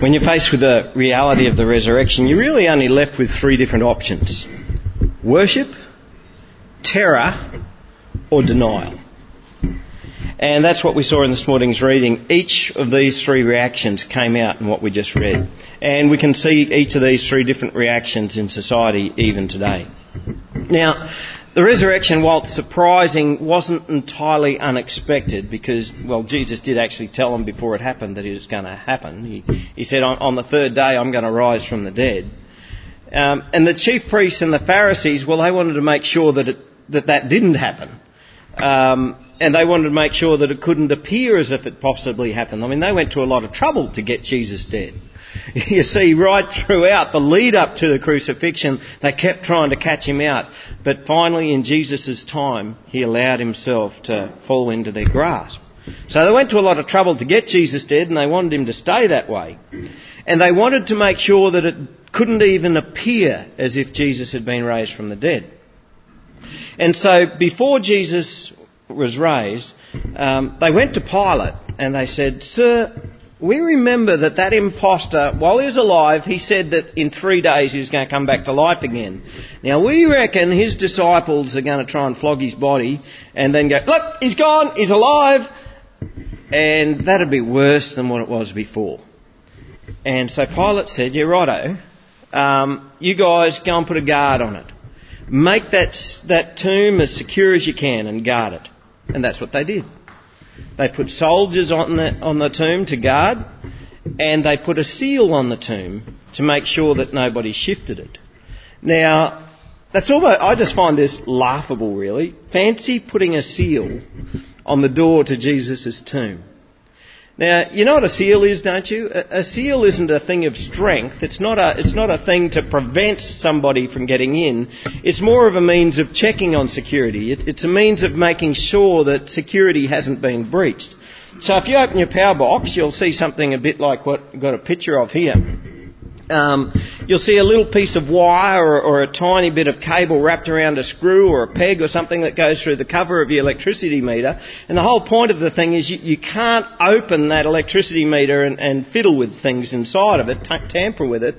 When you're faced with the reality of the resurrection, you're really only left with three different options worship, terror, or denial. And that's what we saw in this morning's reading. Each of these three reactions came out in what we just read. And we can see each of these three different reactions in society even today. Now, the resurrection, whilst surprising, wasn't entirely unexpected because, well, Jesus did actually tell them before it happened that it was going to happen. He, he said, on, on, the third day, I'm going to rise from the dead. Um, and the chief priests and the Pharisees, well, they wanted to make sure that it, that, that didn't happen. Um, and they wanted to make sure that it couldn't appear as if it possibly happened. I mean, they went to a lot of trouble to get Jesus dead. You see, right throughout the lead up to the crucifixion, they kept trying to catch him out. But finally, in Jesus' time, he allowed himself to fall into their grasp. So they went to a lot of trouble to get Jesus dead, and they wanted him to stay that way. And they wanted to make sure that it couldn't even appear as if Jesus had been raised from the dead. And so before Jesus was raised, um, they went to Pilate and they said, Sir, we remember that that impostor, while he was alive, he said that in three days he was going to come back to life again. Now we reckon his disciples are going to try and flog his body and then go, look, he's gone, he's alive. And that'd be worse than what it was before. And so Pilate said, yeah, righto, um, you guys go and put a guard on it. Make that, that tomb as secure as you can and guard it. And that's what they did. They put soldiers on the, on the tomb to guard, and they put a seal on the tomb to make sure that nobody shifted it. Now, that's almost, I just find this laughable, really. Fancy putting a seal on the door to Jesus' tomb. Now, you know what a seal is, don't you? A, seal isn't a thing of strength. It's not a, it's not a thing to prevent somebody from getting in. It's more of a means of checking on security. It, it's a means of making sure that security hasn't been breached. So if you open your power box, you'll see something a bit like what I've got a picture of here um, you'll see a little piece of wire or, or, a tiny bit of cable wrapped around a screw or a peg or something that goes through the cover of your electricity meter. And the whole point of the thing is you, you can't open that electricity meter and, and fiddle with things inside of it, t- tamper with it,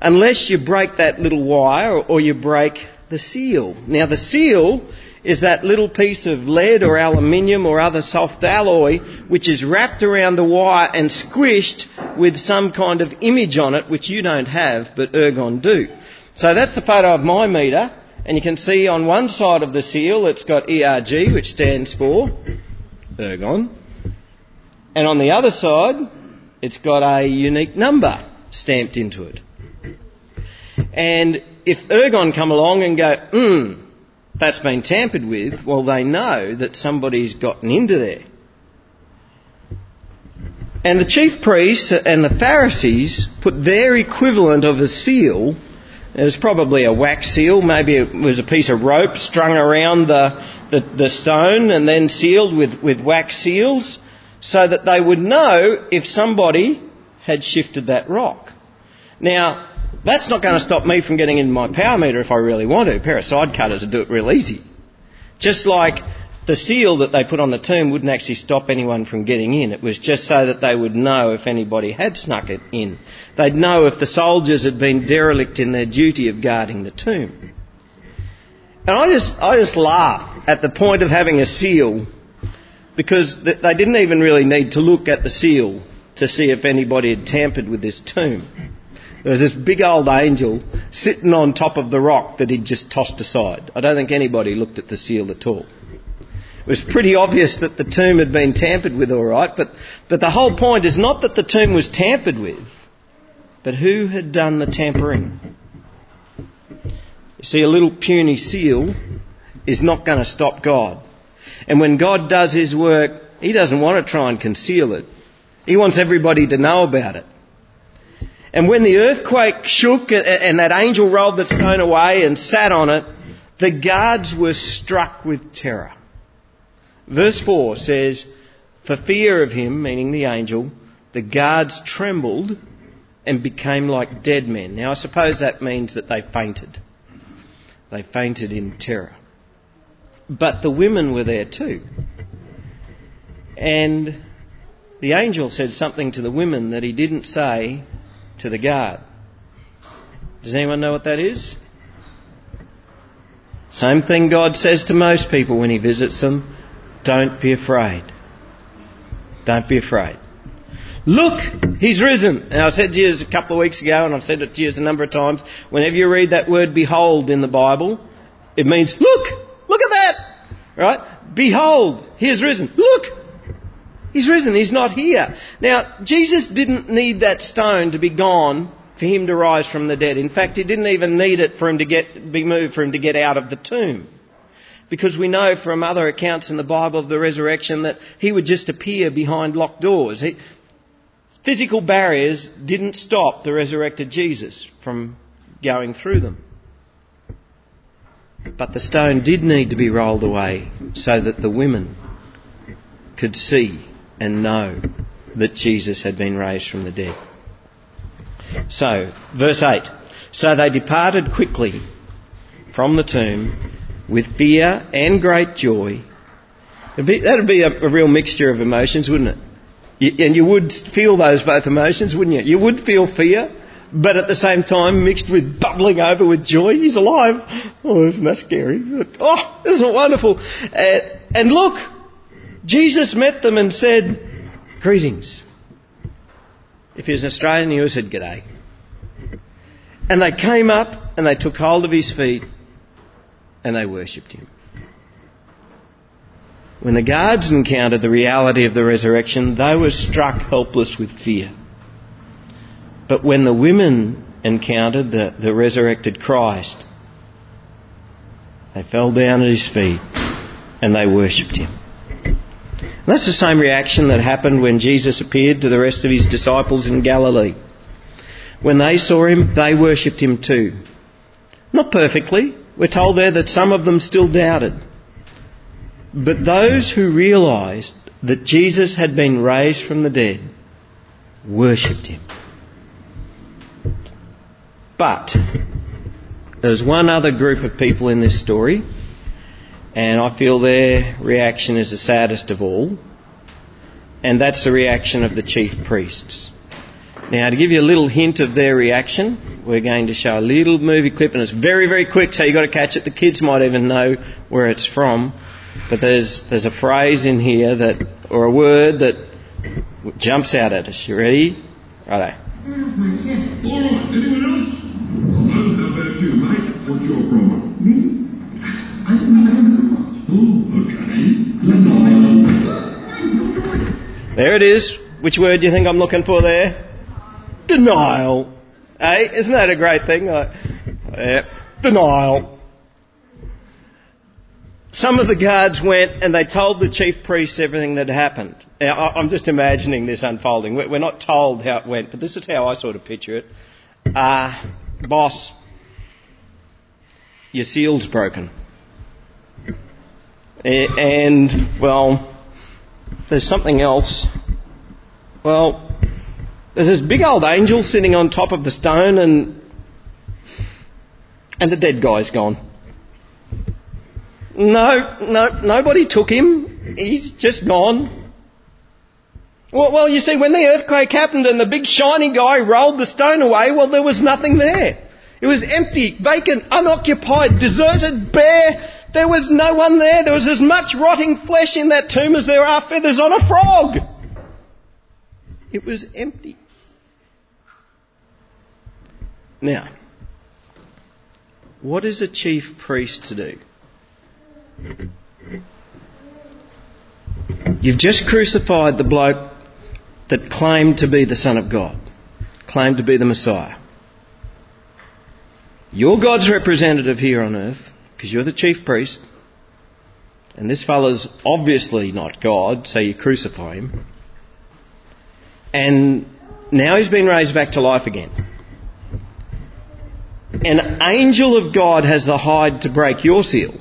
unless you break that little wire or, or you break the seal. Now the seal is that little piece of lead or aluminium or other soft alloy which is wrapped around the wire and squished with some kind of image on it which you don't have but Ergon do. So that's the photo of my meter and you can see on one side of the seal it's got ERG which stands for Ergon and on the other side it's got a unique number stamped into it. And if Ergon come along and go, hmm, that's been tampered with, well, they know that somebody's gotten into there. And the chief priests and the Pharisees put their equivalent of a seal, it was probably a wax seal, maybe it was a piece of rope strung around the, the, the stone and then sealed with, with wax seals, so that they would know if somebody had shifted that rock. Now, that's not going to stop me from getting in my power meter if I really want to. A pair of side cutters would do it real easy. Just like the seal that they put on the tomb wouldn't actually stop anyone from getting in. It was just so that they would know if anybody had snuck it in. They'd know if the soldiers had been derelict in their duty of guarding the tomb. And I just, I just laugh at the point of having a seal because they didn't even really need to look at the seal to see if anybody had tampered with this tomb. There was this big old angel sitting on top of the rock that he'd just tossed aside. I don't think anybody looked at the seal at all. It was pretty obvious that the tomb had been tampered with, all right, but, but the whole point is not that the tomb was tampered with, but who had done the tampering. You see, a little puny seal is not going to stop God. And when God does his work, he doesn't want to try and conceal it. He wants everybody to know about it. And when the earthquake shook and that angel rolled the stone away and sat on it, the guards were struck with terror. Verse 4 says, For fear of him, meaning the angel, the guards trembled and became like dead men. Now I suppose that means that they fainted. They fainted in terror. But the women were there too. And the angel said something to the women that he didn't say to the God. Does anyone know what that is? Same thing God says to most people when He visits them don't be afraid. Don't be afraid. Look, He's risen. And I said to you a couple of weeks ago, and I've said it to you a number of times, whenever you read that word behold in the Bible, it means look, look at that. Right? Behold, He is risen. Look, He's risen. He's not here. Now, Jesus didn't need that stone to be gone for him to rise from the dead. In fact, he didn't even need it for him to get, be moved for him to get out of the tomb. Because we know from other accounts in the Bible of the resurrection that he would just appear behind locked doors. He, physical barriers didn't stop the resurrected Jesus from going through them. But the stone did need to be rolled away so that the women could see and know that Jesus had been raised from the dead. So, verse 8. So they departed quickly from the tomb with fear and great joy. Be, that'd be a, a, real mixture of emotions, wouldn't it? You, and you would feel those both emotions, wouldn't you? You would feel fear, but at the same time mixed with bubbling over with joy. He's alive. Oh, isn't that scary? Oh, isn't it wonderful? Uh, and look, Jesus met them and said, Greetings. If he was an Australian, he would have said, G'day. And they came up and they took hold of his feet and they worshipped him. When the guards encountered the reality of the resurrection, they were struck helpless with fear. But when the women encountered the, the resurrected Christ, they fell down at his feet and they worshipped him. That's the same reaction that happened when Jesus appeared to the rest of his disciples in Galilee. When they saw him, they worshipped him too. Not perfectly. We're told there that some of them still doubted. But those who realised that Jesus had been raised from the dead worshipped him. But there's one other group of people in this story and I feel their reaction is the saddest of all. And that's the reaction of the chief priests. Now, to give you a little hint of their reaction, we're going to show a little movie clip, and it's very, very quick, so you've got to catch it. The kids might even know where it's from. But there's, there's a phrase in here that, or a word that jumps out at us. You ready? Righto. Anyone else? Well, how about you, mate? What's your problem? Me? There it is. Which word do you think I'm looking for there? Denial. Hey, isn't that a great thing? yeah. Denial. Some of the guards went and they told the chief priests everything that happened. Now, I'm just imagining this unfolding. We're not told how it went, but this is how I sort of picture it. Uh, boss, your seal's broken. And, well, there's something else. Well, there's this big old angel sitting on top of the stone and, and the dead guy's gone. No, no, nobody took him. He's just gone. Well, well, you see, when the earthquake happened and the big shiny guy rolled the stone away, well, there was nothing there. It was empty, vacant, unoccupied, deserted, bare, there was no one there. There was as much rotting flesh in that tomb as there are feathers on a frog. It was empty. Now, what is a chief priest to do? You've just crucified the bloke that claimed to be the Son of God, claimed to be the Messiah. You're God's representative here on earth because you're the chief priest, and this fellow's obviously not God, so you crucify him. And now he's been raised back to life again. An angel of God has the hide to break your seal,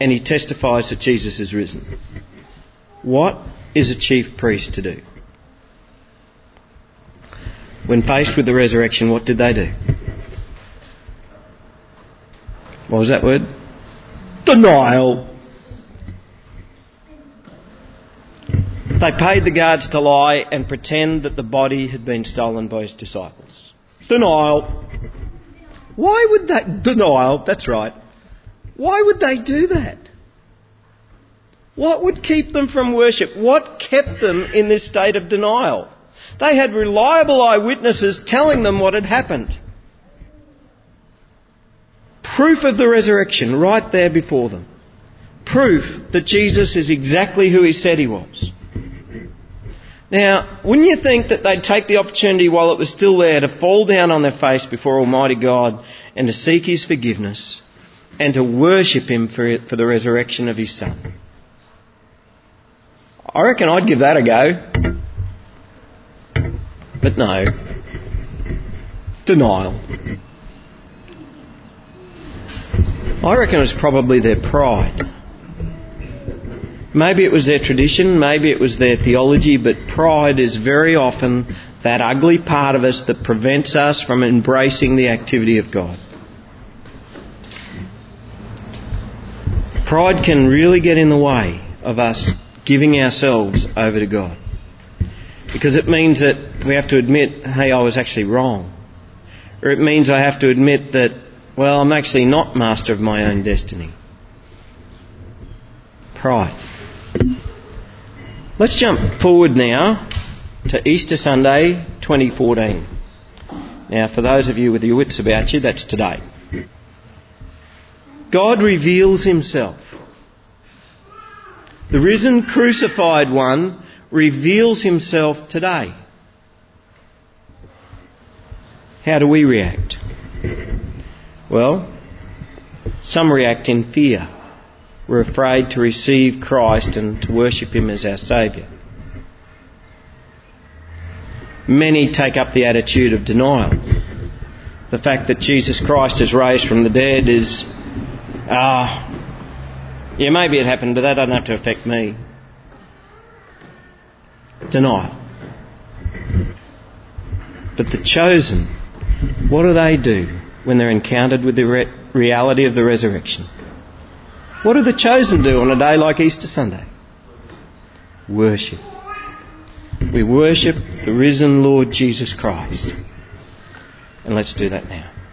and he testifies that Jesus is risen. What is a chief priest to do? When faced with the resurrection, what did they do? What was that word? Denial. They paid the guards to lie and pretend that the body had been stolen by his disciples. Denial. Why would that, denial, that's right. Why would they do that? What would keep them from worship? What kept them in this state of denial? They had reliable eyewitnesses telling them what had happened. Proof of the resurrection right there before them. Proof that Jesus is exactly who he said he was. Now, wouldn't you think that they'd take the opportunity while it was still there to fall down on their face before Almighty God and to seek His forgiveness and to worship Him for, for the resurrection of His Son? I reckon I'd give that a go. But no. Denial. I reckon it was probably their pride. Maybe it was their tradition, maybe it was their theology, but pride is very often that ugly part of us that prevents us from embracing the activity of God. Pride can really get in the way of us giving ourselves over to God. Because it means that we have to admit, hey, I was actually wrong. Or it means I have to admit that, well, I'm actually not master of my own destiny. Pride. Let's jump forward now to Easter Sunday 2014. Now, for those of you with your wits about you, that's today. God reveals himself. The risen, crucified one reveals himself today. How do we react? Well, some react in fear. We're afraid to receive Christ and to worship Him as our Saviour. Many take up the attitude of denial. The fact that Jesus Christ is raised from the dead is, ah, uh, yeah, maybe it happened, but that doesn't have to affect me. Denial. But the chosen, what do they do when they're encountered with the re- reality of the resurrection? What do the chosen do on a day like Easter Sunday? Worship. We worship the risen Lord Jesus Christ. And let's do that now.